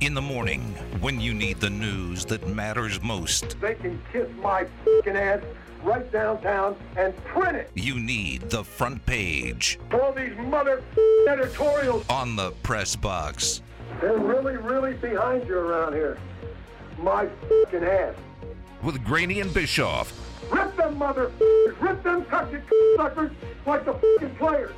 In the morning, when you need the news that matters most, They can kiss my fucking ass right downtown and print it. you need the front page All these mother editorials, on the press box. they're really, really behind you around here. My fucking ass. With Graney and Bischoff, Rip them mother rip them touchy suckers like the fucking players.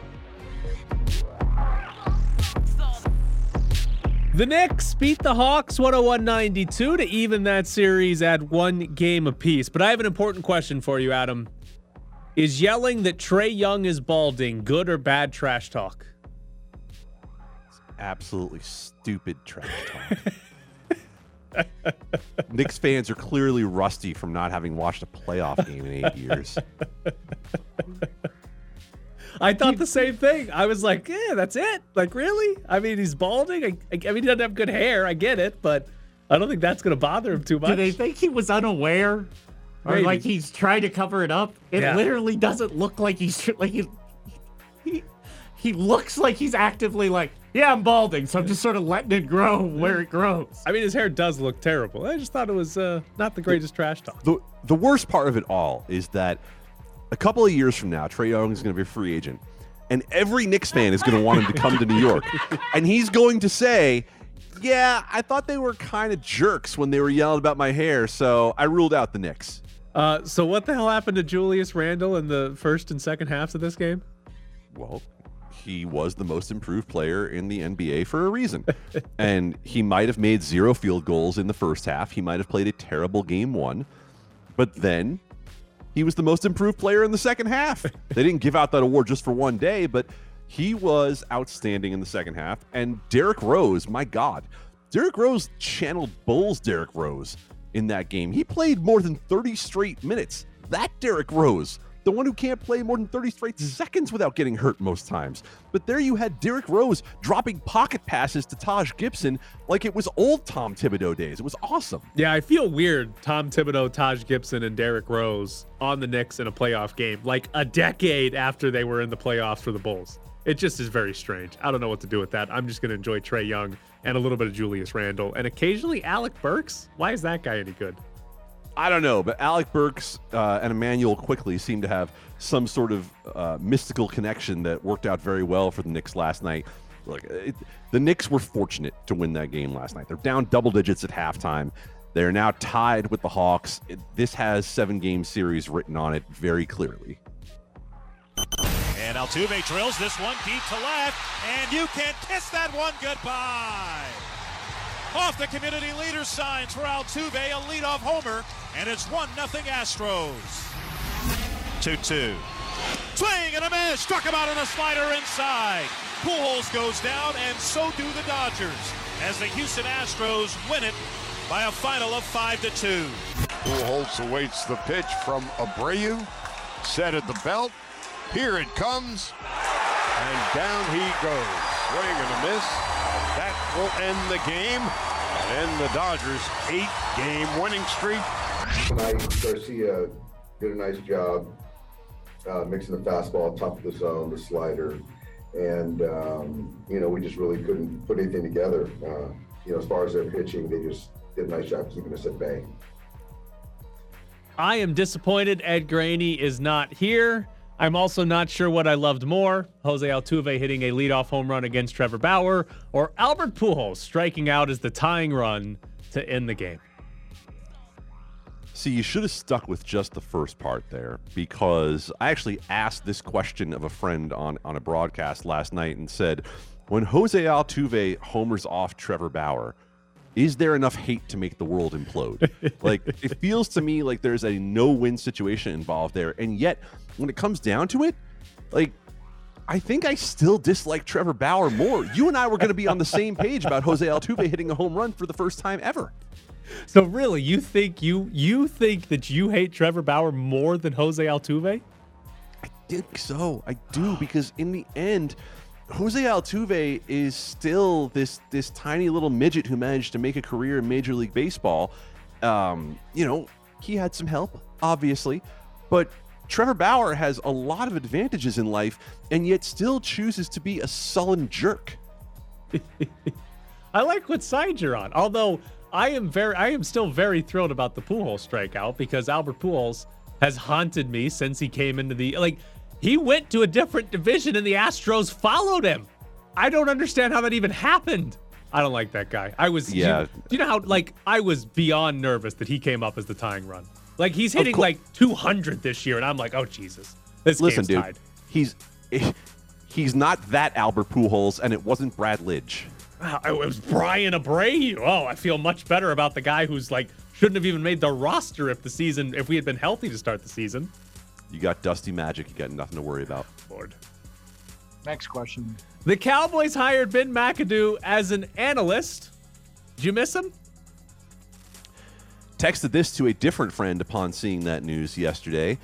The Knicks beat the Hawks 101-92 to even that series at one game apiece. But I have an important question for you, Adam. Is yelling that Trae Young is balding good or bad trash talk? absolutely stupid trash talk. Knicks fans are clearly rusty from not having watched a playoff game in eight years. I thought the same thing. I was like, yeah, that's it. Like, really? I mean, he's balding. I, I, I mean, he doesn't have good hair. I get it, but I don't think that's going to bother him too much. Do they think he was unaware? Or Maybe. like he's trying to cover it up? It Yeah. literally doesn't look like he's like he, he he looks like he's actively like, yeah, I'm balding, so I'm just sort of letting it grow where it grows. I mean, his hair does look terrible. I just thought it was uh, not the greatest trash talk. The the worst part of it all is that a couple of years from now, Trae Young is going to be a free agent, and every Knicks fan is going to want him to come to New York, and he's going to say, "Yeah, I thought they were kind of jerks when they were yelling about my hair, so I ruled out the Knicks." Uh, so what the hell happened to Julius Randle in the first and second halves of this game? Well, he was the most improved player in the NBA for a reason. and he might have made zero field goals in the first half. He might have played a terrible game one. But then he was the most improved player in the second half. they didn't give out that award just for one day, but he was outstanding in the second half. And Derrick Rose, my God, Derrick Rose channeled Bulls Derrick Rose in that game. He played more than 30 straight minutes. That Derrick Rose, the one who can't play more than 30 straight hmm. seconds without getting hurt most times. But there you had Derrick Rose dropping pocket passes to Taj Gibson like it was old Tom Thibodeau days. It was awesome. Yeah, I feel weird. Tom Thibodeau, Taj Gibson, and Derrick Rose on the Knicks in a playoff game, like a decade after they were in the playoffs for the Bulls. It just is very strange. I don't know what to do with that. I'm just going to enjoy Trae Young and a little bit of Julius Randle and occasionally Alec Burks. Why is that guy any good? I don't know, but Alec Burks uh, and Immanuel Quickley seem to have some sort of uh, mystical connection that worked out very well for the Knicks last night. Look, it, the Knicks were fortunate to win that game last night. They're down double digits at halftime. They're now tied with the Hawks. It- this has seven game series written on it very clearly. And Altuve drills this one deep to left, and you can kiss that one goodbye. Off the community leader signs for Altuve, a leadoff homer, and it's 1 0 Astros. 2 2. Swing and a miss, struck him out on a slider inside. Pujols goes down, and so do the Dodgers, as the Houston Astros win it by a final of 5 to 2. Pujols awaits the pitch from Abreu. Set at the belt. Here it comes. And down he goes. Swing and a miss. That will end the game. And end the Dodgers' eight-game winning streak. Tonight, Garcia did a nice job uh, mixing the fastball, top of the zone, the slider, and um, you know we just really couldn't put anything together. Uh, you know, as far as their pitching, they just did a nice job keeping us at bay. I am disappointed Ed Graney is not here. I'm also not sure what I loved more Jose Altuve hitting a leadoff home run against Trevor Bauer or Albert Pujols striking out as the tying run to end the game. See, you should have stuck with just the first part there because I actually asked this question of a friend on, on a broadcast last night and said, when Jose Altuve homers off Trevor Bauer, is there enough hate to make the world implode? like, it feels to me like there's a no win situation involved there. And yet, when it comes down to it, like, I think I still dislike Trevor Bauer more. You and I were going to be on the same page about Jose Altuve hitting a home run for the first time ever. So really, you think you you think that you hate Trevor Bauer more than Jose Altuve? I think so. I do because in the end, Jose Altuve is still this this tiny little midget who managed to make a career in Major League Baseball. Um, you know, he had some help, obviously, but Trevor Bauer has a lot of advantages in life, and yet still chooses to be a sullen jerk. I like what side you're on. Although I am very, I am still very thrilled about the Pujols strikeout because Albert Pujols has haunted me since he came into the like. He went to a different division and the Astros followed him. I don't understand how that even happened. I don't like that guy. I was, Yeah. You, do you know how like I was beyond nervous that he came up as the tying run. Like he's hitting cour- like 200 this year, and I'm like, oh Jesus, this Listen, game's dude, tied. he's he's not that Albert Pujols, and it wasn't Brad Lidge. Wow, it was Bryan Abreu. Oh, I feel much better about the guy who's like shouldn't have even made the roster if the season if we had been healthy to start the season. You got Dusty Magic. You got nothing to worry about. Lord. Next question. The Cowboys hired Ben McAdoo as an analyst. Did you miss him? Texted this to a different friend upon seeing that news yesterday.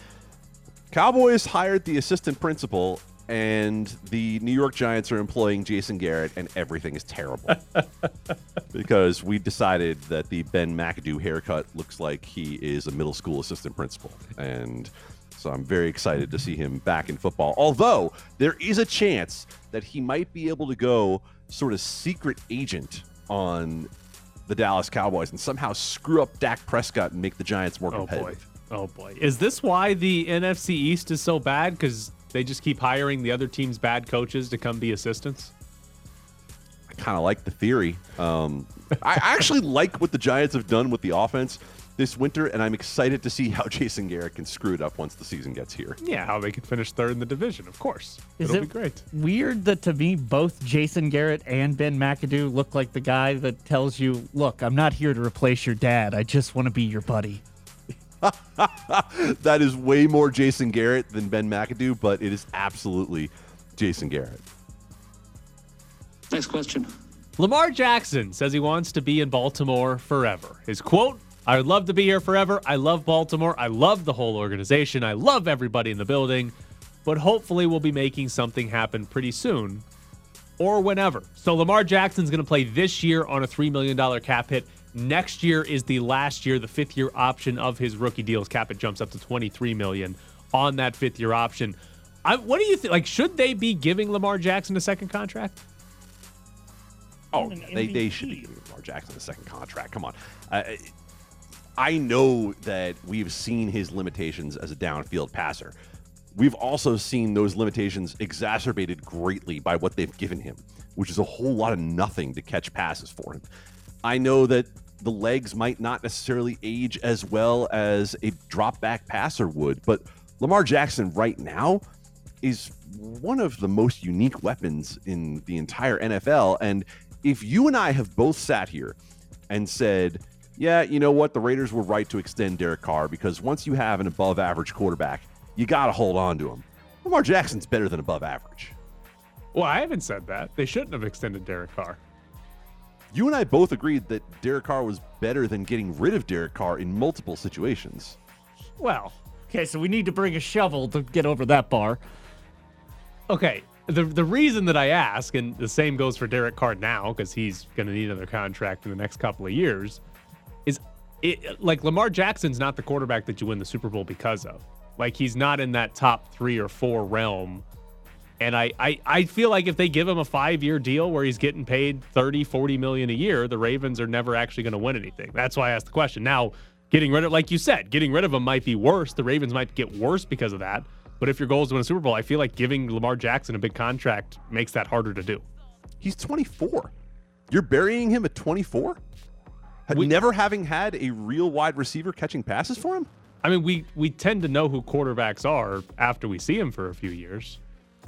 Cowboys hired the assistant principal, and the New York Giants are employing Jason Garrett, and everything is terrible. because we decided that the Ben McAdoo haircut looks like he is a middle school assistant principal. And so I'm very excited to see him back in football. Although there is a chance that he might be able to go sort of secret agent on the Dallas Cowboys and somehow screw up Dak Prescott and make the Giants more competitive. Oh boy. Oh boy. Is this why the NFC East is so bad? Because they just keep hiring the other team's bad coaches to come be assistants? I kind of like the theory. Um, I actually like what the Giants have done with the offense this winter, and I'm excited to see how Jason Garrett can screw it up once the season gets here. Yeah, how they can finish third in the division, of course. Is It'll it be great. weird that to me both Jason Garrett and Ben McAdoo look like the guy that tells you, "Look, I'm not here to replace your dad. I just want to be your buddy." that is way more Jason Garrett than Ben McAdoo, but it is absolutely Jason Garrett. Next question. Lamar Jackson says he wants to be in Baltimore forever. His quote I would love to be here forever. I love Baltimore. I love the whole organization. I love everybody in the building. But hopefully, we'll be making something happen pretty soon or whenever. So, Lamar Jackson's going to play this year on a $3 million cap hit. Next year is the last year, the fifth year option of his rookie deals. Cap it jumps up to 23 million on that fifth year option. I, what do you think? Like, should they be giving Lamar Jackson a second contract? Oh, they, they should be giving Lamar Jackson a second contract. Come on. Uh, I know that we've seen his limitations as a downfield passer. We've also seen those limitations exacerbated greatly by what they've given him, which is a whole lot of nothing to catch passes for him. I know that the legs might not necessarily age as well as a drop back passer would, but Lamar Jackson right now is one of the most unique weapons in the entire NFL. And if you and I have both sat here and said, yeah, you know what? The Raiders were right to extend Derek Carr because once you have an above average quarterback, you got to hold on to him. Lamar Jackson's better than above average. Well, I haven't said that. They shouldn't have extended Derek Carr. You and I both agreed that Derek Carr was better than getting rid of Derek Carr in multiple situations. Well, Okay, so we need to bring a shovel to get over that bar. okay. The the reason that I ask, and the same goes for Derek Carr now, because he's going to need another contract in the next couple of years, it like Lamar Jackson's not the quarterback that you win the Super Bowl because of. Like he's not in that top three or four realm. And I, I, I feel like if they give him a five year deal where he's getting paid 30, 40 million a year, the Ravens are never actually going to win anything. That's why I asked the question. Now, getting rid of, like you said, getting rid of him might be worse. The Ravens might get worse because of that. But if your goal is to win a Super Bowl, I feel like giving Lamar Jackson a big contract makes that harder to do. He's 24. You're burying him at 24? We- Never having had a real wide receiver catching passes for him? I mean, we we tend to know who quarterbacks are after we see him for a few years.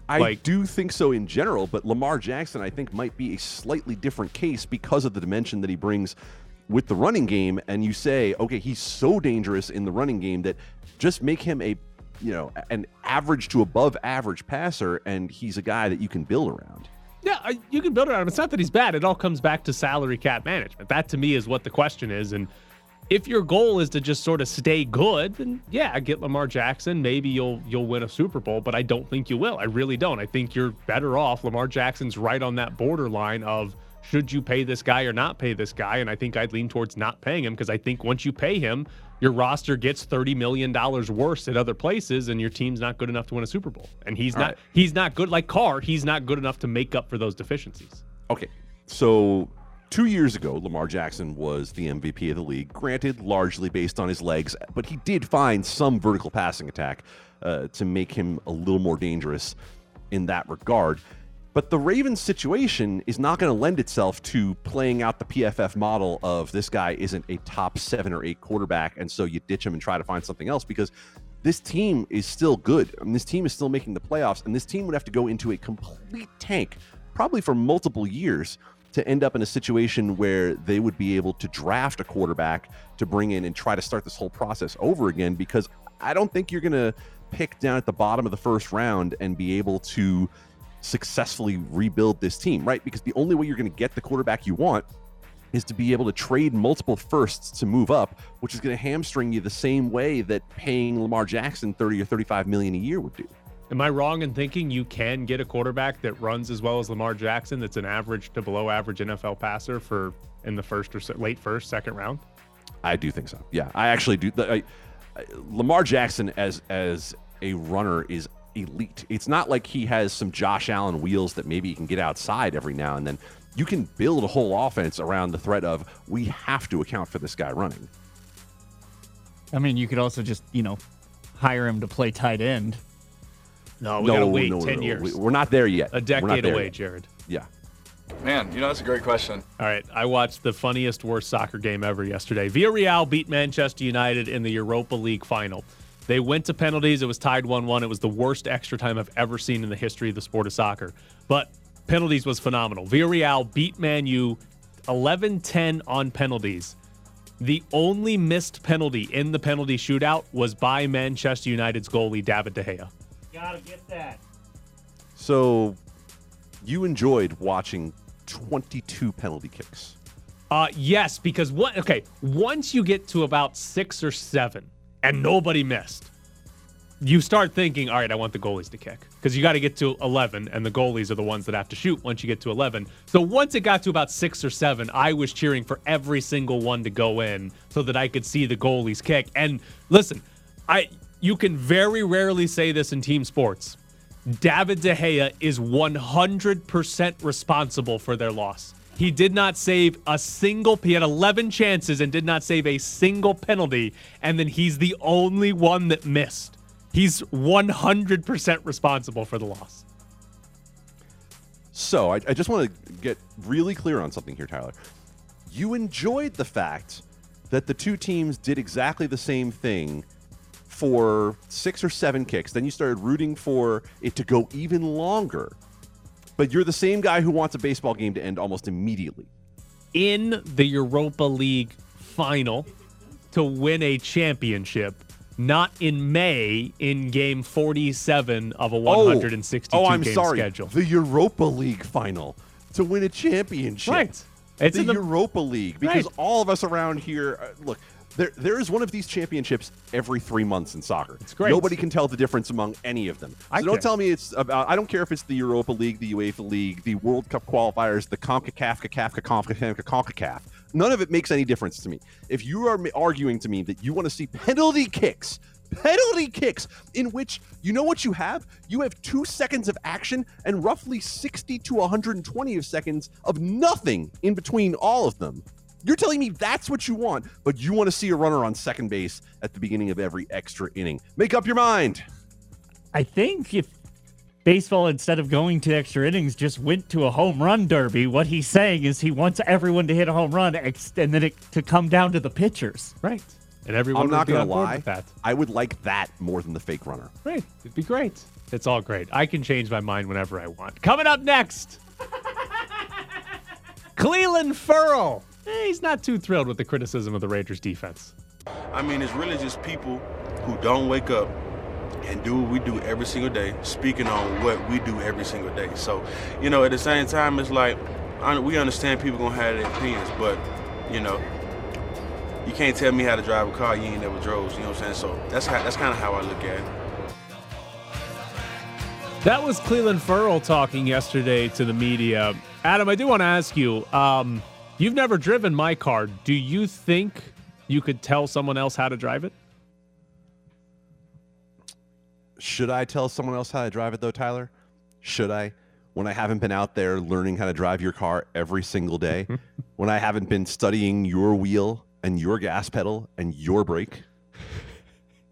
I Like- do think so in general, but Lamar Jackson, I think, might be a slightly different case because of the dimension that he brings with the running game. And you say, okay, he's so dangerous in the running game that just make him a, you know, an average to above average passer, and he's a guy that you can build around. Yeah, you can build around him. It's not that he's bad. It all comes back to salary cap management. That to me is what the question is. And if your goal is to just sort of stay good, then yeah, get Lamar Jackson. Maybe you'll you'll win a Super Bowl, but I don't think you will. I really don't. I think you're better off. Lamar Jackson's right on that borderline of should you pay this guy or not pay this guy? And I think I'd lean towards not paying him because I think once you pay him, your roster gets thirty million dollars worse at other places, and your team's not good enough to win a Super Bowl. And he's not he's not good like Carr. He's not good enough to make up for those deficiencies. Okay, so Two years ago, Lamar Jackson was the MVP of the league, granted, largely based on his legs, but he did find some vertical passing attack uh, to make him a little more dangerous in that regard. But the Ravens situation is not going to lend itself to playing out the PFF model of this guy isn't a top seven or eight quarterback, and so you ditch him and try to find something else because this team is still good. I mean, this team is still making the playoffs, and this team would have to go into a complete tank, probably for multiple years, to end up in a situation where they would be able to draft a quarterback to bring in and try to start this whole process over again because I don't think you're going to pick down at the bottom of the first round and be able to successfully rebuild this team, right? Because the only way you're going to get the quarterback you want is to be able to trade multiple firsts to move up, which is going to hamstring you the same way that paying Lamar Jackson 30 or 35 million a year would do. Am I wrong in thinking you can get a quarterback that runs as well as Lamar Jackson that's an average to below average NFL passer for in the first or late first, second round? I do think so. Yeah, I actually do. I, I, Lamar Jackson as as a runner is elite. It's not like he has some Josh Allen wheels that maybe he can get outside every now and then. You can build a whole offense around the threat of we have to account for this guy running. I mean, you could also just, you know, hire him to play tight end. No, we gotta wait no, no, ten no. years. We- We're not there yet. a We're not decade away, yet. Jared. Yeah. Man, you know, that's a great question. All right, I watched the funniest worst soccer game ever yesterday. Villarreal beat Manchester United in the Europa League final. They went to penalties. It was tied 1-1. It was the worst extra time I've ever seen in the history of the sport of soccer. But penalties was phenomenal. Villarreal beat Man U 11-10 on penalties. The only missed penalty in the penalty shootout was by Manchester United's goalie David De Gea. Gotta get that. So you enjoyed watching 22 penalty kicks. Uh, yes, because what? Okay, once you get to about six or seven, and nobody missed, you start thinking, all right, I want the goalies to kick because you got to get to 11, and the goalies are the ones that have to shoot once you get to 11. So once it got to about six or seven, I was cheering for every single one to go in so that I could see the goalies kick. And listen, I you can very rarely say this in team sports. David De Gea is 100% responsible for their loss. He did not save a single. He had 11 chances and did not save a single penalty, and then he's the only one that missed. He's 100% responsible for the loss. So I, I just want to get really clear on something here, Tyler. You enjoyed the fact that the two teams did exactly the same thing for six or seven kicks. Then you started rooting for it to go even longer. But you're the same guy who wants a baseball game to end almost immediately. In the Europa League final to win a championship, not in May in game 47 of a 162 oh, I'm game sorry. schedule. The Europa League final to win a championship. Right. It's the, in the- Europa League because Right. all of us around here uh, look. There, there is one of these championships every three months in soccer. It's great. Nobody can tell the difference among any of them. So I don't can. tell me it's about. I don't care if it's the Europa League, the UEFA League, the World Cup qualifiers, the Concacaf, CACAF, CONCACAF, CONCACAF. None of it makes any difference to me. If you are arguing to me that you want to see penalty kicks, penalty kicks in which you know what you have? You have two seconds of action and roughly 60 to 120 of seconds of nothing in between all of them. You're telling me that's what you want, but you want to see a runner on second base at the beginning of every extra inning. Make up your mind. I think if baseball, instead of going to extra innings, just went to a home run derby, what he's saying is he wants everyone to hit a home run ex- and then it to come down to the pitchers. Right. And everyone I'm would not be going to lie. that. I would like that more than the fake runner. Right. It'd be great. It's all great. I can change my mind whenever I want. Coming up next, Clelin Ferrell. Eh, he's not too thrilled with the criticism of the Rangers defense. I mean, it's really just people who don't wake up and do what we do every single day, speaking on what we do every single day. So, you know, at the same time, it's like we understand people gonna have their opinions, but you know, you can't tell me how to drive a car you ain't never drove. You know what I'm saying? So that's how that's kind of how I look at it. That was Clelin Ferrell talking yesterday to the media. Adam, I do want to ask you um, you've never driven my car. Do you think you could tell someone else how to drive it? Should I tell someone else how to drive it though, Tyler? Should I? When I haven't been out there learning how to drive your car every single day? when I haven't been studying your wheel and your gas pedal and your brake?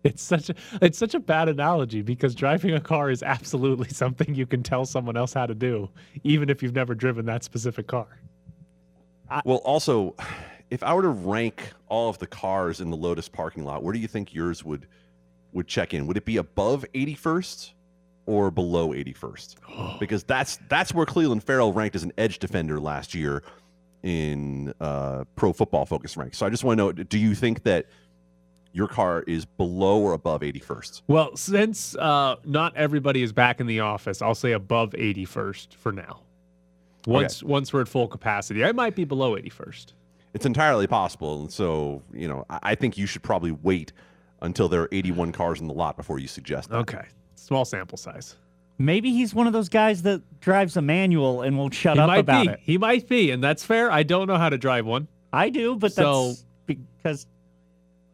It's such a it's such a bad analogy because driving a car is absolutely something you can tell someone else how to do, even if you've never driven that specific car. Well, also, if I were to rank all of the cars in the Lotus parking lot, where do you think yours would would check in? Would it be above 81st or below 81st? Because that's that's where Cleveland Ferrell ranked as an edge defender last year in uh, Pro Football Focus rank. So I just want to know: Do you think that your car is below or above 81st? Well, since uh, not everybody is back in the office, I'll say above 81st for now. Once once we're at full capacity, I might be below 81st. It's entirely possible. And so, you know, I, I think you should probably wait until there are 81 cars in the lot before you suggest that. Okay, small sample size. Maybe he's one of those guys that drives a manual and won't shut he up might about be. it. He might be, and that's fair. I don't know how to drive one. I do, but So- that's because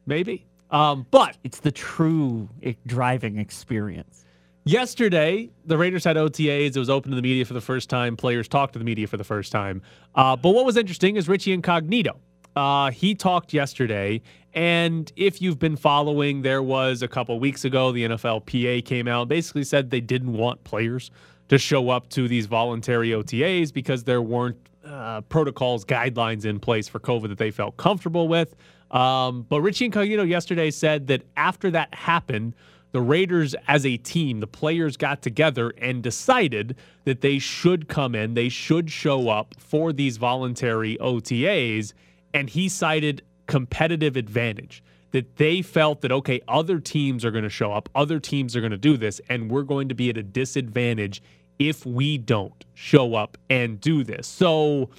Maybe. Um, but it's the true eh, driving experience. Yesterday, the Raiders had OTAs. It was open to the media for the first time. Players talked to the media for the first time. Uh, but what was interesting is Richie Incognito. Uh, he talked yesterday, and if you've been following, there was a couple weeks ago the NFLPA came out basically said they didn't want players to show up to these voluntary OTAs because there weren't uh, protocols, guidelines in place for COVID that they felt comfortable with. Um, but Richie Incognito yesterday said that after that happened, the Raiders as a team, the players got together and decided that they should come in, they should show up for these voluntary OTAs. And he cited competitive advantage that they felt that, okay, other teams are going to show up, other teams are going to do this, and we're going to be at a disadvantage if we don't show up and do this. So,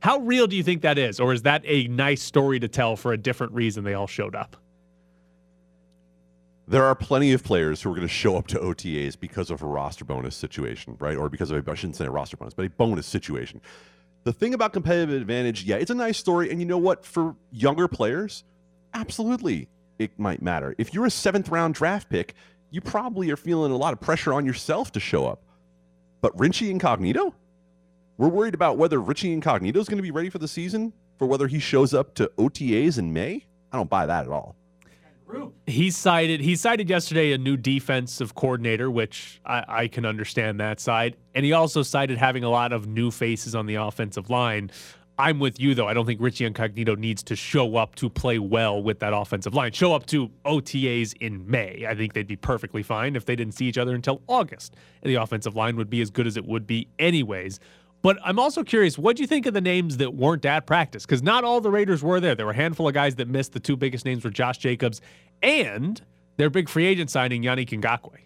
how real do you think that is? Or is that a nice story to tell for a different reason they all showed up? There are plenty of players who are going to show up to OTAs because of a roster bonus situation, right? Or because of a, I shouldn't say a roster bonus, but a bonus situation. The thing about competitive advantage, yeah, it's a nice story. And you know what? For younger players, absolutely it might matter. If you're a seventh round draft pick, you probably are feeling a lot of pressure on yourself to show up. But Richie Incognito? We're worried about whether Richie Incognito is going to be ready for the season, for whether he shows up to OTAs in May. I don't buy that at all. He cited he cited yesterday a new defensive coordinator, which I, I can understand that side, and he also cited having a lot of new faces on the offensive line. I'm with you though. I don't think Richie Incognito needs to show up to play well with that offensive line. Show up to OTAs in May. I think they'd be perfectly fine if they didn't see each other until August, and the offensive line would be as good as it would be anyways. But I'm also curious, what do you think of the names that weren't at practice? Because not all the Raiders were there. There were a handful of guys that missed. The two biggest names were Josh Jacobs and their big free agent signing, Yannick Ngakoue.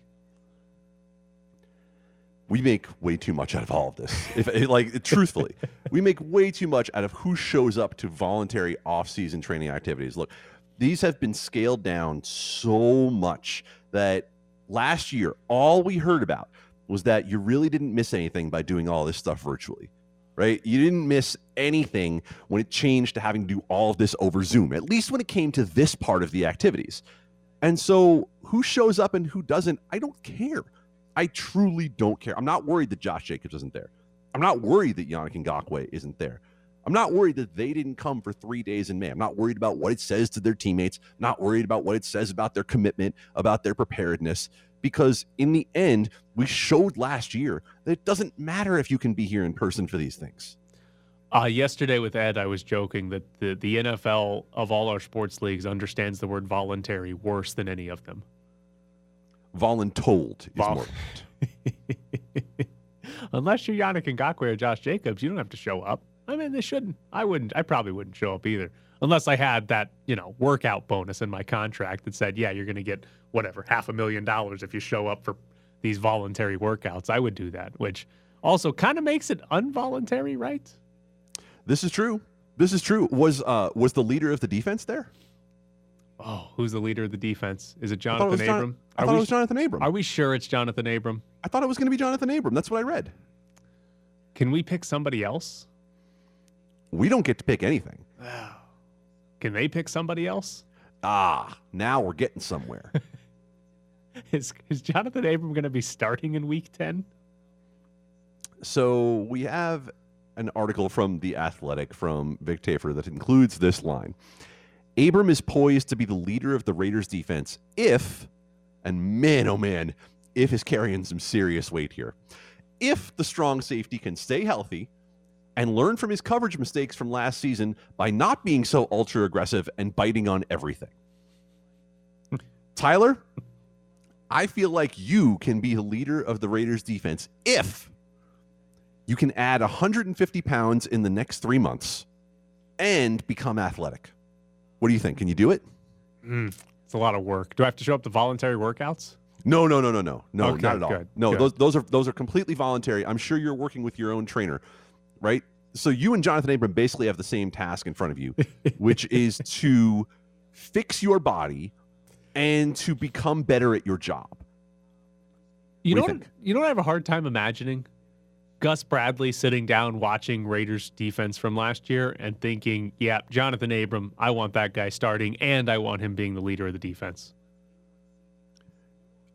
we make way too much out of all of this. If like truthfully, we make way too much out of who shows up to voluntary off-season training activities. Look, these have been scaled down so much that last year all we heard about was that you really didn't miss anything by doing all this stuff virtually. Right? You didn't miss anything when it changed to having to do all of this over Zoom, at least when it came to this part of the activities. And so, who shows up and who doesn't, I don't care. I truly don't care. I'm not worried that Josh Jacobs isn't there. I'm not worried that Yannick Ngakoue isn't there. I'm not worried that they didn't come for three days in May. I'm not worried about what it says to their teammates. Not worried about what it says about their commitment, about their preparedness. Because in the end, we showed last year that it doesn't matter if you can be here in person for these things. Uh, yesterday with Ed, I was joking that the, the NFL of all our sports leagues understands the word voluntary worse than any of them. Voluntold is Vol- more. Unless you're Yannick Ngakoue or Josh Jacobs, you don't have to show up. I mean, they shouldn't. I wouldn't. I probably wouldn't show up either, unless I had that you know workout bonus in my contract that said, yeah, you're going to get whatever half a million dollars if you show up for these voluntary workouts. I would do that, which also kind of makes it involuntary, right? This is true. This is true. Was uh was the leader of the defense there? Oh, who's the leader of the defense? Is it I it was Johnathan Jon- Abram? I Are thought we it was Johnathan Abram. Are we sure it's Johnathan Abram? I thought it was going to be Johnathan Abram. That's what I read. Can we pick somebody else? We don't get to pick anything. Can they pick somebody else? Ah, now we're getting somewhere. Is is Johnathan Abram going to be starting in Week Ten? so we have an article from The Athletic from Vic Tafur that includes this line Abram is poised to be the leader of the Raiders defense if, and man, oh man, if is carrying some serious weight here. If the strong safety can stay healthy and learn from his coverage mistakes from last season by not being so ultra aggressive and biting on everything. Tyler, I feel like you can be the leader of the Raiders defense if you can add 150 pounds in the next three months and become athletic. What do you think? Can you do it? Mm, it's a lot of work. Do I have to show up to voluntary workouts? No, no, no, no, no, no, Okay, not at all. good, no, good. those those are those are completely voluntary. I'm sure you're working with your own trainer, right? So you and Johnathan Abram basically have the same task in front of you, which is to fix your body and to become better at your job. You What know you what? You I have a hard time imagining? Gus Bradley sitting down watching Raiders defense from last year and thinking, "Yeah, Johnathan Abram, I want that guy starting, and I want him being the leader of the defense."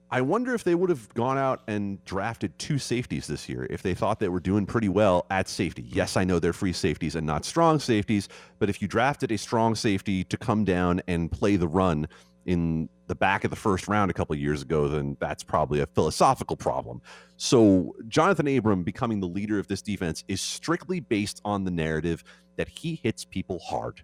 I wonder if they would have gone out and drafted two safeties this year if they thought they were doing pretty well at safety. Yes, I know they're free safeties and not strong safeties, but if you drafted a strong safety to come down and play the run in the back of the first round a couple years ago, then that's probably a philosophical problem. So, Johnathan Abram becoming the leader of this defense is strictly based on the narrative that he hits people hard.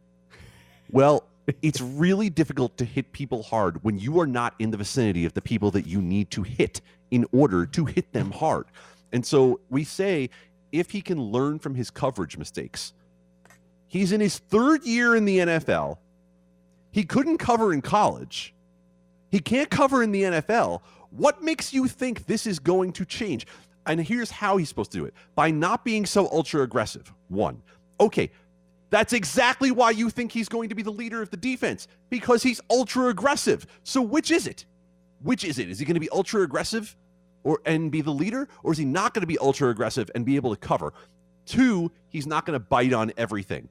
Well, it's really difficult to hit people hard when you are not in the vicinity of the people that you need to hit in order to hit them hard. And so we say if he can learn from his coverage mistakes, he's in his third year in the NFL. He couldn't cover in college. He can't cover in the NFL. What makes you think this is going to change? And here's how he's supposed to do it by not being so ultra aggressive. One, okay, that's exactly why you think he's going to be the leader of the defense because he's ultra aggressive. So which is it? Which is it? Is he going to be ultra aggressive or and be the leader or is he not going to be ultra aggressive and be able to cover? Two, he's not going to bite on everything.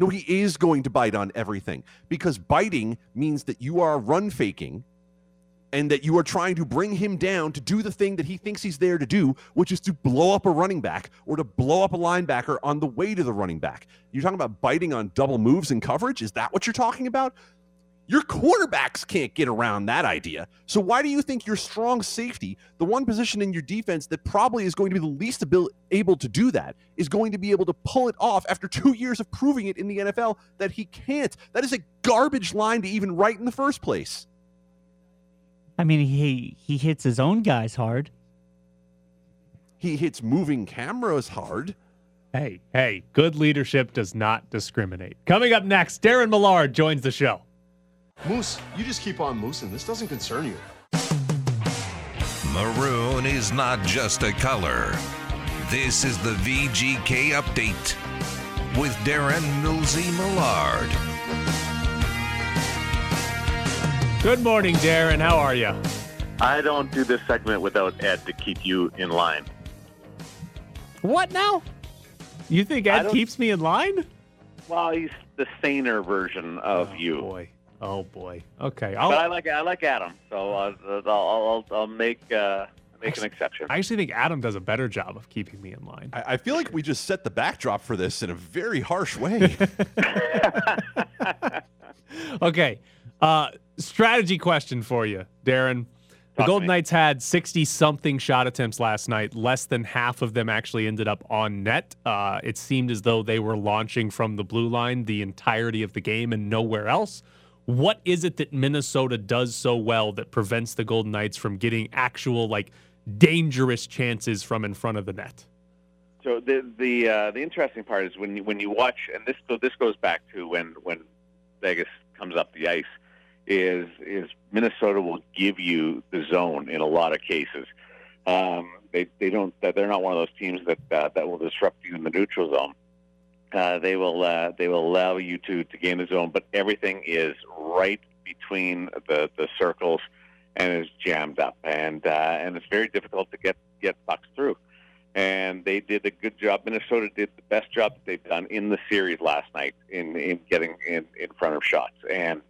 No, he is going to bite on everything because biting means that you are run faking and that you are trying to bring him down to do the thing that he thinks he's there to do, which is to blow up a running back or to blow up a linebacker on the way to the running back. You're talking about biting on double moves in coverage? Is that what you're talking about? Your quarterbacks can't get around that idea. So why do you think your strong safety, the one position in your defense that probably is going to be the least abil- able to do that, is going to be able to pull it off after two years of proving it in the NFL that he can't? That is a garbage line to even write in the first place. I mean, he he hits his own guys hard. He hits moving cameras hard. Hey, hey, good leadership does not discriminate. Coming up next, Darren Millard joins the show. Moose, you just keep on moosing. This doesn't concern you. Maroon is not just a color. This is the VGK update with Darren Millsy Millard. Good morning, Darren. How are you? I don't do this segment without Ed to keep you in line. What now? You think Ed keeps me in line? Well, he's the saner version of you. Oh, you. Boy. Oh boy. Okay. But I like I like Adam, so uh, I'll, I'll, I'll make uh, make an exception. I actually think Adam does a better job of keeping me in line. I, I feel like we just set the backdrop for this in a very harsh way. Okay. Uh, strategy question for you, Darren. The Talk Golden. Knights had 60 something shot attempts last night. Less than half of them actually ended up on net. Uh, it seemed as though they were launching from the blue line the entirety of the game and nowhere else. What is it that Minnesota does so well that prevents the Golden Knights from getting actual, like, dangerous chances from in front of the net? So the the uh, the interesting part is when you, when you watch, and this so this goes back to when when Vegas comes up the ice, is is Minnesota will give you the zone in a lot of cases. Um, they they don't they're not one of those teams that uh, that will disrupt you in the neutral zone. Uh, they will uh, they will allow you to to gain the zone, but everything is right between the the circles and is jammed up, and uh, and it's very difficult to get get pucks through and they did a good job. Minnesota did the best job that they've done in the series last night in in getting in, in front of shots. And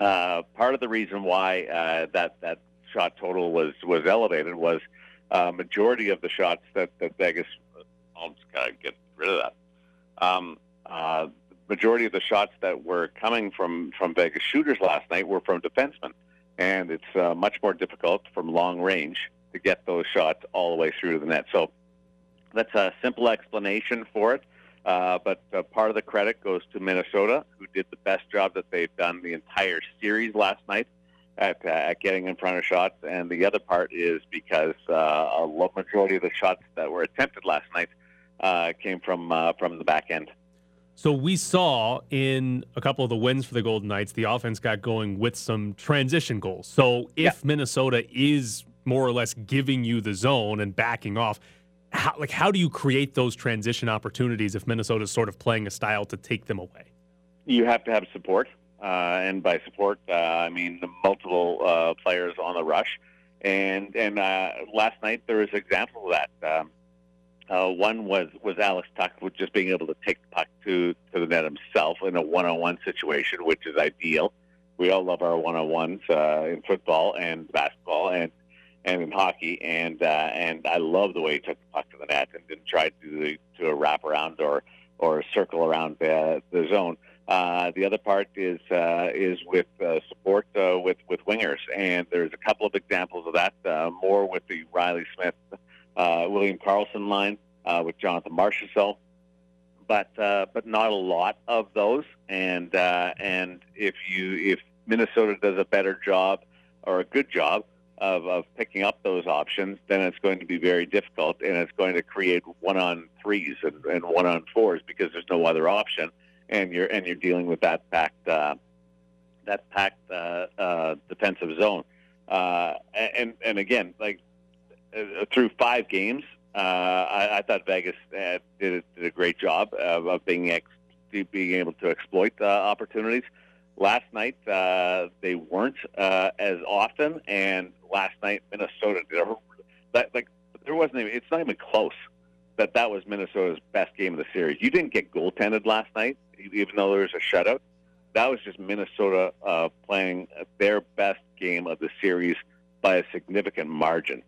uh, part of the reason why uh, that that shot total was was elevated was uh, majority of the shots that that Vegas almost got to get rid of that. Um, uh, majority of the shots that were coming from from Vegas shooters last night were from defensemen, and it's uh, much more difficult from long range to get those shots all the way through to the net. So that's a simple explanation for it. Uh, but uh, part of the credit goes to Minnesota, who did the best job that they've done the entire series last night at, uh, at getting in front of shots. And the other part is because uh, a lo- majority of the shots that were attempted last night uh, came from uh, from the back end. So we saw in a couple of the wins for the Golden Knights, the offense got going with some transition goals. So if Minnesota is more or less giving you the zone and backing off, how, like how do you create those transition opportunities if Minnesota's sort of playing a style to take them away? You have to have support, uh, and by support, uh, I mean multiple uh, players on the rush. And and uh, last night there was examples of that. Um, uh, one was was Alex Tuch with just being able to take the puck to to the net himself in a one-on-one situation, which is ideal. We all love our one-on-ones uh, in football and basketball and and in hockey, and uh, and I love the way he took the puck to the net and didn't try to do to a wrap around or or circle around the, the zone. Uh, the other part is uh, is with uh, support uh, with with wingers, and there's a couple of examples of that. Uh, more with the Reilly Smith, uh, William Karlsson line uh, with Jonathan Marchessault, but uh, but not a lot of those. And uh, and if you if Minnesota does a better job or a good job of, of picking up those options, then it's going to be very difficult, and it's going to create one on threes and, and one on fours because there's no other option, and you're and you're dealing with that packed uh, that packed uh, uh, defensive zone. Uh, and and again, like uh, through five games, uh, I, I thought Vegas uh, did, a, did a great job of, of being ex- being able to exploit uh, opportunities. Last night uh, they weren't uh, as often, and last night Minnesota that, like there wasn't even. It's not even close. That that was Minnesota's best game of the series. You didn't get goaltended last night, even though there was a shutout. That was just Minnesota uh, playing their best game of the series by a significant margin.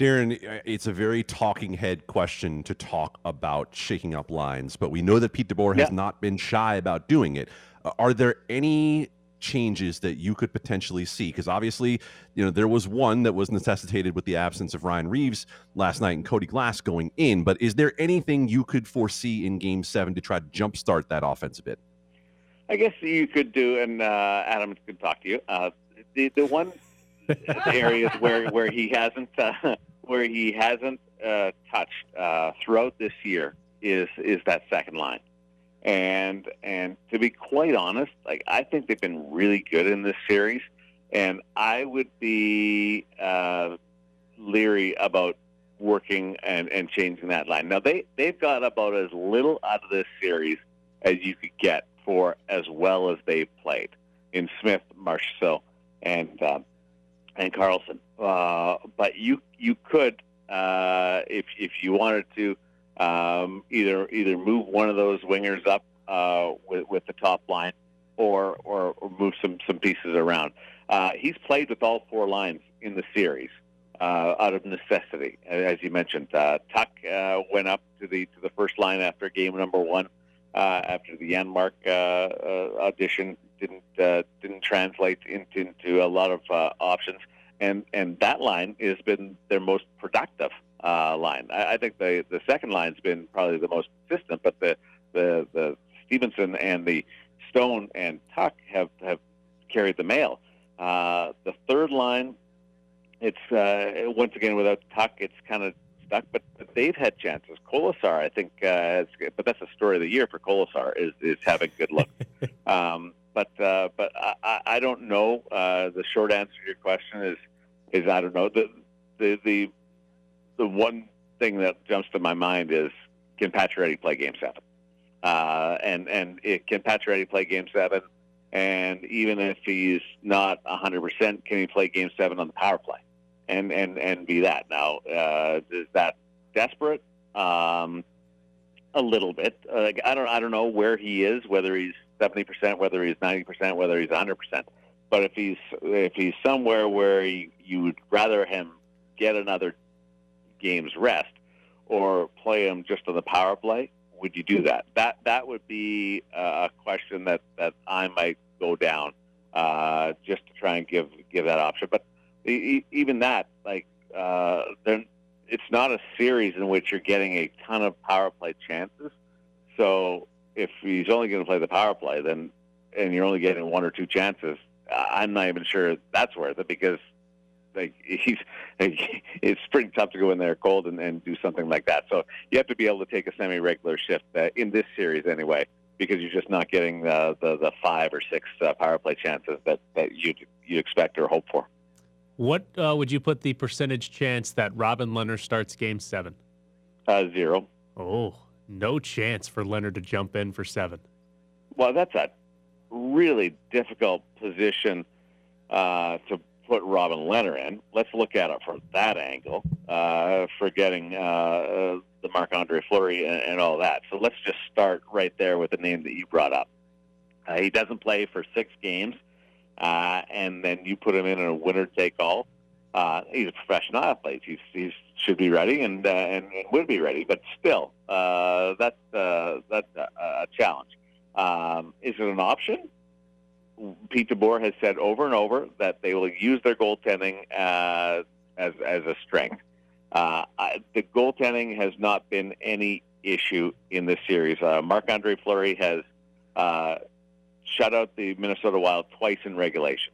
Darren, uh, it's a very talking head question to talk about shaking up lines, but we know that Pete DeBoer has Yeah. not been shy about doing it. Uh, Are there any changes that you could potentially see? Because obviously, you know, there was one that was necessitated with the absence of Ryan Reaves last night and Cody Glass going in, but is there anything you could foresee in game seven to try to jumpstart that offense a bit? I guess you could do, and uh, Adam could talk to you. Uh, the the one areas where where he hasn't uh, where he hasn't uh, touched uh, throughout this year is is that second line, and and to be quite honest, like I think they've been really good in this series, and I would be uh, leery about working and, and changing that line. Now they they've got about as little out of this series as you could get for as well as they've played in Smith, Marchessault, and uh, and Karlsson. Uh, but you you could uh, if if you wanted to um, either either move one of those wingers up uh, with with the top line or or, or move some some pieces around. Uh, he's played with all four lines in the series uh, out of necessity, as you mentioned. Uh, Tuch went up to the to the first line after game number one, after the Janmark audition didn't didn't translate into, into a lot of options, and and that line has been their most productive uh, line. I, I think the the second line's been probably the most consistent, but the the the Stephenson and the Stone and Tuch have have carried the mail. Uh, the third line, it's uh, once again without Tuch, it's kind of stuck. But, but they've had chances. Kolesar, I think, uh, is, but that's the story of the year for Kolesar is is having good luck. um, but uh, but I, I- I don't know. Uh, the short answer to your question is is I don't know. The the the the one thing that jumps to my mind is can Pacioretty play Game Seven? Uh, and and it, can Pacioretty play Game Seven? And even if he's not 100%, can he play Game Seven on the power play? And and and be that now? Uh, is that desperate? Um, a little bit. Uh, I don't I don't know where he is, whether he's 70%, whether he's 90%, whether he's 100%. But if he's if he's somewhere where he, you would rather him get another game's rest, or play him just on the power play, would you do that? That that would be a question that, that I might go down uh, just to try and give give that option. But even that, like, uh, then it's not a series in which you're getting a ton of power play chances. So if he's only going to play the power play, then and you're only getting one or two chances, I'm not even sure that's worth it because like he's like, it's pretty tough to go in there cold and, and do something like that. So you have to be able to take a semi-regular shift uh, in this series anyway, because you're just not getting the the, the five or six uh, power play chances that that you you expect or hope for. What uh, would you put the percentage chance that Robin Lehner starts Game Seven? Uh, zero. Oh, no chance for Lehner to jump in for seven. Well, that's a really difficult position uh, to put Robin Lehner in. Let's look at it from that angle, uh, forgetting uh, the Marc Andre Fleury and, and, all that. So let's just start right there with the name that you brought up. Uh, he doesn't play for six games, uh, and then you put him in a winner take all. Uh, he's a professional athlete. He's, he's should be ready and, and, and would be ready, but still, that's that's a, a challenge. Um, is it an option? Pete DeBoer has said over and over that they will use their goaltending uh, as as a strength. Uh, I, the goaltending has not been any issue in this series. Uh, Marc Andre Fleury has uh, shut out the Minnesota Wild twice in regulation.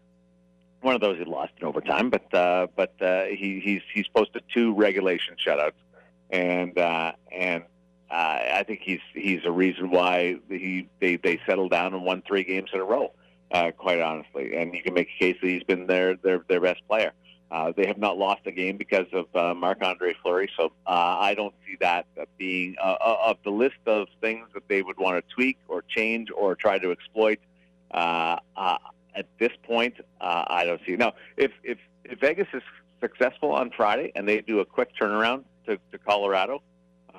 One of those he lost in overtime, but uh, but uh, he, he's he's posted two regulation shutouts, and uh, and uh, I think he's he's a reason why he they they settled down and won three games in a row. Uh, quite honestly, and you can make a case that he's been their their their best player. Uh, they have not lost a game because of uh, Marc Andre Fleury, so uh, I don't see that being uh, uh, of the list of things that they would want to tweak or change or try to exploit. Uh, uh, at this point, uh, I don't see. Now, if if if Vegas is successful on Friday and they do a quick turnaround to, to Colorado,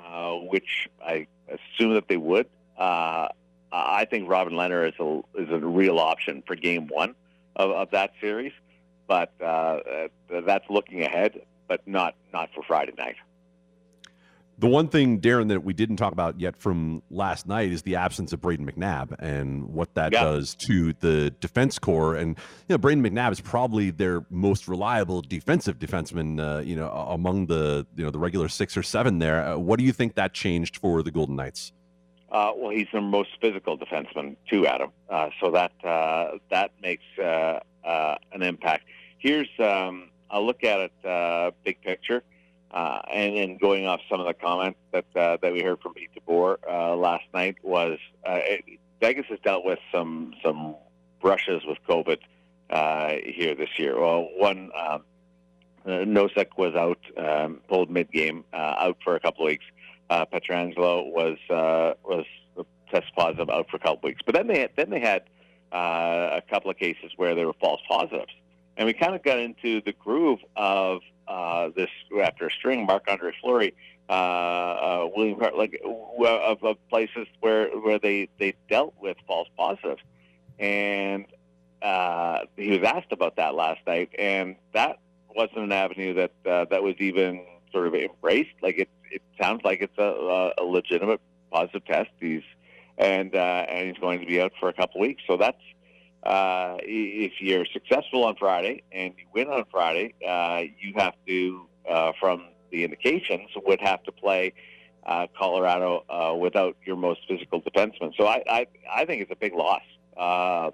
uh, which I assume that they would, uh, I think Robin Lehner is a is a real option for Game One of, of that series, but uh, uh, that's looking ahead, but not not for Friday night. The one thing, Darren, that we didn't talk about yet from last night is the absence of Brayden McNabb and what that yeah. does to the defense corps. And you know, Brayden McNabb is probably their most reliable defensive defenseman. Uh, you know, among the you know the regular six or seven there. Uh, what do you think that changed for the Golden Knights? Uh, well, he's their most physical defenseman too, Adam. Uh, so that uh, that makes uh, uh, an impact. Here's um, I'll look at it uh, big picture, and then going off some of the comments that that we heard from Pete DeBoer last night was it, Vegas has dealt with some some brushes with COVID here this year. Well, one. Um, Nosek was out, um, pulled mid-game, out for a couple of weeks uh, Pietrangelo was uh, was test positive out for a couple of weeks. But then they had, then they had uh, a couple of cases where there were false positives, and we kind of got into the groove of uh, this after a string. Marc Andre Fleury, uh, uh, William Hart, like of, of places where where they they dealt with false positives, and uh, he was asked about that last night, and that wasn't an avenue that uh, that was even sort of embraced. Like it it sounds like it's a, a legitimate positive test. He's and uh, and he's going to be out for a couple weeks. So that's uh, if you're successful on Friday and you win on Friday, uh, you have to, uh, from the indications, would have to play uh, Colorado uh, without your most physical defenseman. So I, I, I think it's a big loss, uh,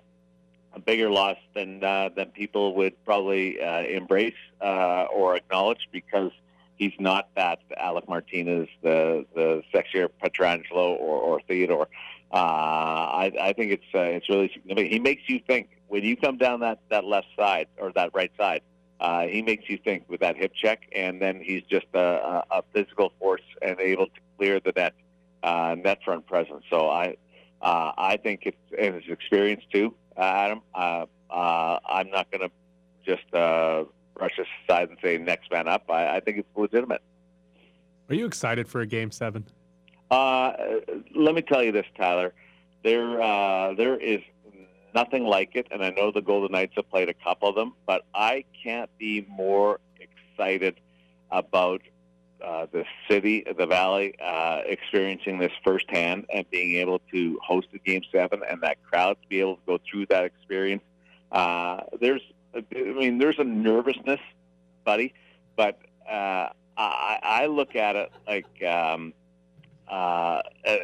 a bigger loss than uh, than people would probably uh, embrace uh, or acknowledge because he's not that Alec Martinez, the the sexier Pietrangelo or, or Theodore. Uh, I, I think it's uh, it's really significant. He makes you think when you come down that, that left side or that right side. Uh, he makes you think with that hip check, and then he's just a, a physical force and able to clear the net uh, net front presence. So I uh, I think it's and his experience too, uh, Adam. Uh, uh, I'm not going to just uh, brush this aside and say next man up. I, I think it's legitimate. Are you excited for a game seven? Uh, let me tell you this, Tyler. There, uh, there is nothing like it, and I know the Golden Knights have played a couple of them, but I can't be more excited about uh, the city, the valley, uh, experiencing this firsthand and being able to host a game seven and that crowd to be able to go through that experience. Uh, there's, I mean, there's a nervousness, buddy, but uh, I, I look at it like um, uh,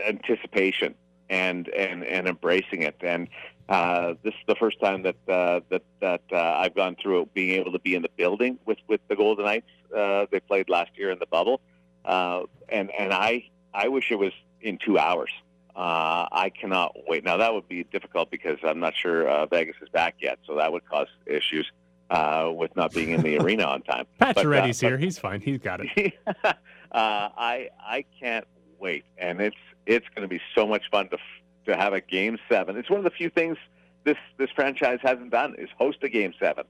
anticipation and and and embracing it. And uh, this is the first time that uh, that that uh, I've gone through it, being able to be in the building with with the Golden Knights. Uh, they played last year in the bubble, uh, and and I I wish it was in two hours. Uh, I cannot wait. Now that would be difficult because I'm not sure uh, Vegas is back yet, so that would cause issues uh, with not being in the arena on time. Pat But, uh, but- here. He's fine. He's got it. uh, I I can't wait, and it's it's going to be so much fun to to have a game seven. It's one of the few things this this franchise hasn't done is host a game seven.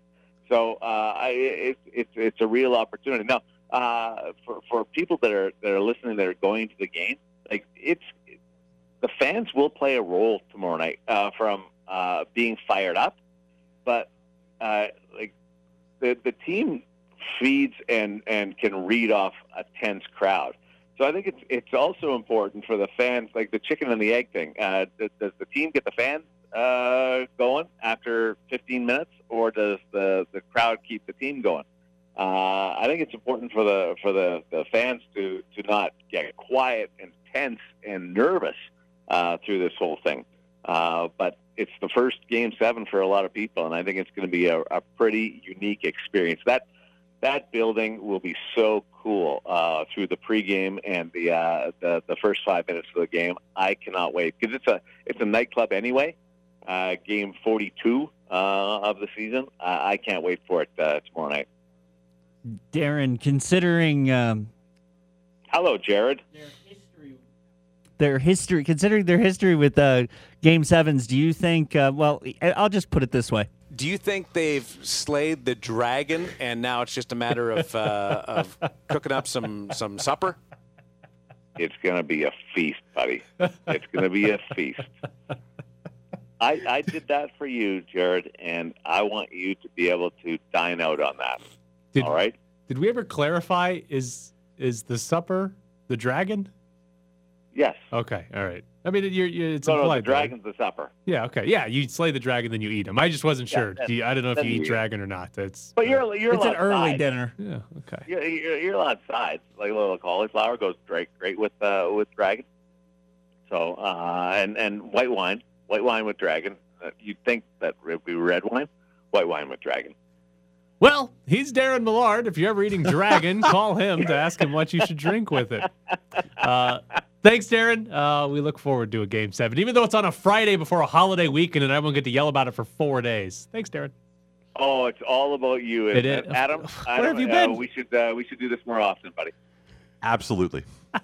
So uh, I, it's it's it's a real opportunity. Now, uh, for for people that are that are listening that are going to the game, like it's the fans will play a role tomorrow night uh, from uh, being fired up, but uh, like the the team feeds and and can read off a tense crowd. So I think it's it's also important for the fans, like the chicken and the egg thing. Uh, does, does the team get the fans uh, going after 15 minutes, or does the the crowd keep the team going? Uh, I think it's important for the for the, the fans to to not get quiet and tense and nervous uh, through this whole thing. Uh, but it's the first game seven for a lot of people, and I think it's going to be a, a pretty unique experience. That that building will be so cool uh, through the pregame and the, uh, the the first five minutes of the game. I cannot wait because it's a it's a nightclub anyway. Uh, game 42 uh, of the season. I I can't wait for it uh, tomorrow night. Darren, considering um, Hello, Jared. their history, Their history, considering their history with uh, Game Sevens, do you think? Uh, well, I'll just put it this way: Do you think they've slayed the dragon and now it's just a matter of uh, of cooking up some some supper? It's going to be a feast, buddy. It's going to be a feast. I, I did that for you, Jared, and I want you to be able to dine out on that. Did, All right? Did we ever clarify? Is is the supper the dragon? Yes. Okay. All right. I mean, you're, you're, it's no, no, the implied. there. dragon's the supper. Yeah. Okay. Yeah. You slay the dragon, then you eat him. I just wasn't Yeah, sure. then- Do you, I don't know if you you eat eat. dragon or not. That's. But you're you're it's an allowed early sides. dinner. Yeah. Okay. You're, you're, you're allowed sides. Like a little cauliflower goes great great with uh, with dragon. So uh, and and white wine, white wine with dragon. Uh, you'd think that it would be red wine, white wine with dragon. Well, he's Darren Millard. If you're ever eating dragon, call him to ask him what you should drink with it. Uh, thanks, Darren. Uh, we look forward to a game seven, even though it's on a Friday before a holiday weekend and everyone get to yell about it for four days. Thanks, Darren. Oh, it's all about you, It isn't Adam. Where Adam, have you uh, been? we should uh, we should do this more often, buddy. Absolutely.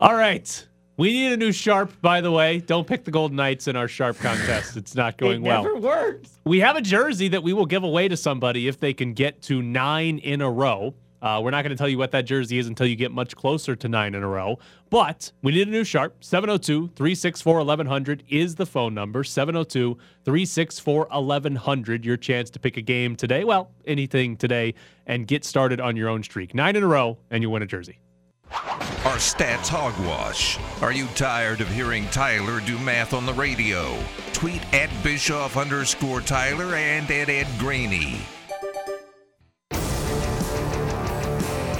All right. We need a new sharp, by the way. Don't pick the Golden Knights in our sharp contest. It's not going it well. never works. We have a jersey that we will give away to somebody if they can get to nine in a row. Uh, we're not going to tell you what that jersey is until you get much closer to nine in a row. But we need a new sharp. 702 364 1100 is the phone number. 702 364 1100. Your chance to pick a game today. Well, anything today and get started on your own streak. Nine in a row, and you win a jersey. Our stats hogwash. Are you tired of hearing Tyler do math on the radio? Tweet at Bischoff underscore Tyler and at Ed Graney.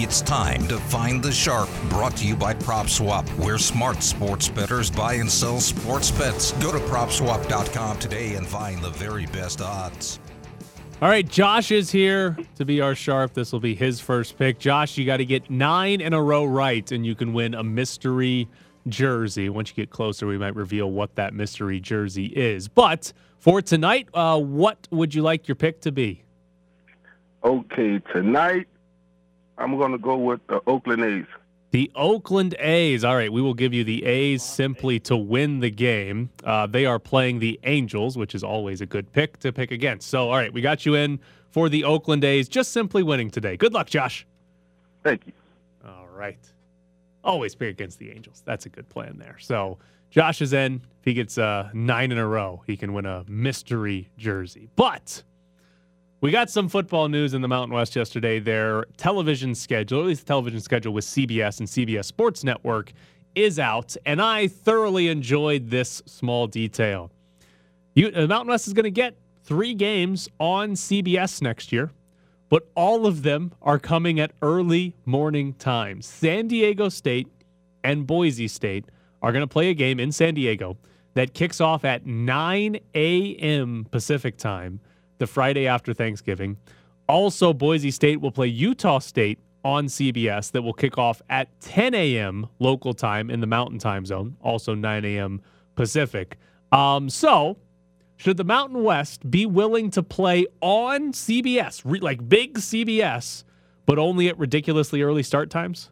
It's time to find the sharp. Brought to you by PropSwap, where smart sports bettors buy and sell sports bets. Go to PropSwap.com today and find the very best odds. All right, Josh is here to be our sharp. This will be his first pick. Josh, you got to get nine in a row right, and you can win a mystery jersey. Once you get closer, we might reveal what that mystery jersey is. But for tonight, uh, what would you like your pick to be? Okay, tonight I'm going to go with the Oakland A's. The Oakland A's. All right, we will give you the A's simply to win the game. Uh, they are playing the Angels, which is always a good pick to pick against. So, all right, we got you in for the Oakland A's, just simply winning today. Good luck, Josh. Thank you. All right. Always pick against the Angels. That's a good plan there. So, Josh is in. If he gets uh, nine in a row, he can win a mystery jersey. But We got some football news in the Mountain West yesterday. Their television schedule, or at least the television schedule with CBS and CBS Sports Network, is out, and I thoroughly enjoyed this small detail. You, the Mountain West is going to get three games on CBS next year, but all of them are coming at early morning times. San Diego State and Boise State are going to play a game in San Diego that kicks off at 9 a.m. Pacific time the Friday after Thanksgiving. Also, Boise State will play Utah State on CBS that will kick off at 10 a.m. local time in the Mountain Time Zone, also 9 a.m. Pacific. Um, so, should the Mountain West be willing to play on CBS, re- like big CBS, but only at ridiculously early start times?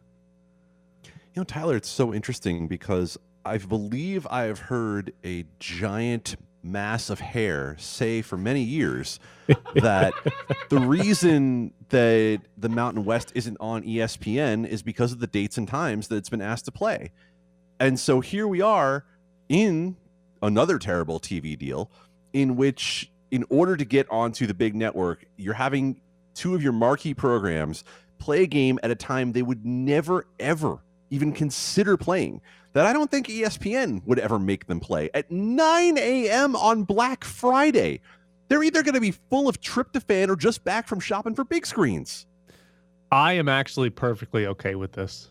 You know, Tyler, it's so interesting because I believe I have heard a giant mass of hair say for many years that the reason that the Mountain West isn't on ESPN is because of the dates and times that it's been asked to play. And so here we are in another terrible TV deal in which in order to get onto the big network, you're having two of your marquee programs play a game at a time they would never ever even consider playing that I don't think ESPN would ever make them play at 9 a.m. on Black Friday. They're either going to be full of tryptophan or just back from shopping for big screens. I am actually perfectly okay with this.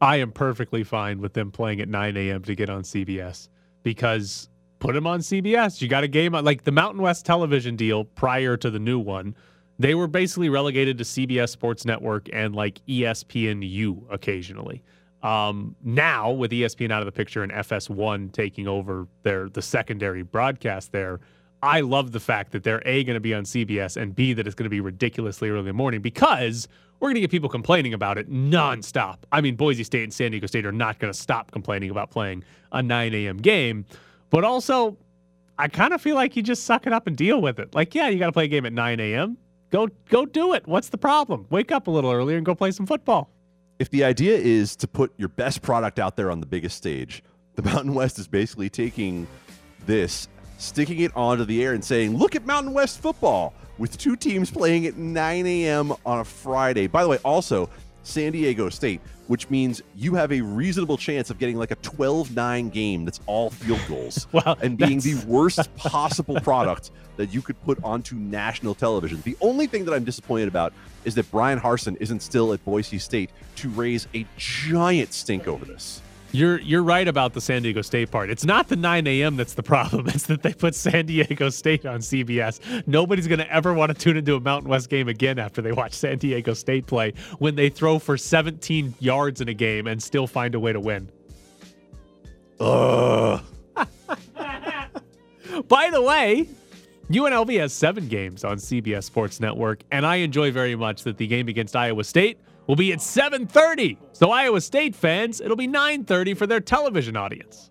I am perfectly fine with them playing at 9 a.m. to get on CBS because put them on CBS. You got a game like the Mountain West television deal prior to the new one. They were basically relegated to CBS Sports Network and like ESPNU occasionally. Um, now with ESPN out of the picture and FS1 taking over their the secondary broadcast there, I love the fact that they're a going to be on CBS and b that it's going to be ridiculously early in the morning because we're going to get people complaining about it nonstop. I mean, Boise State and San Diego State are not going to stop complaining about playing a 9 a.m. game, but also I kind of feel like you just suck it up and deal with it. Like, yeah, you got to play a game at 9 a.m. Go go do it. What's the problem? Wake up a little earlier and go play some football. If the idea is to put your best product out there on the biggest stage, the Mountain West is basically taking this, sticking it onto the air and saying, look at Mountain West football with two teams playing at 9 a.m. on a Friday. By the way, also, San Diego State, which means you have a reasonable chance of getting like a 12 9 game that's all field goals and being the worst possible product that you could put onto national television. The only thing that I'm disappointed about is that Bryan Harsin isn't still at Boise State to raise a giant stink over this. You're you're right about the San Diego State part. It's not the 9 a.m. that's the problem. It's that they put San Diego State on CBS. Nobody's going to ever want to tune into a Mountain West game again after they watch San Diego State play when they throw for 17 yards in a game and still find a way to win. Ugh. By the way, UNLV has seven games on CBS Sports Network, and I enjoy very much that the game against Iowa State will be at 7:30. So Iowa State fans, it'll be 9:30 for their television audience.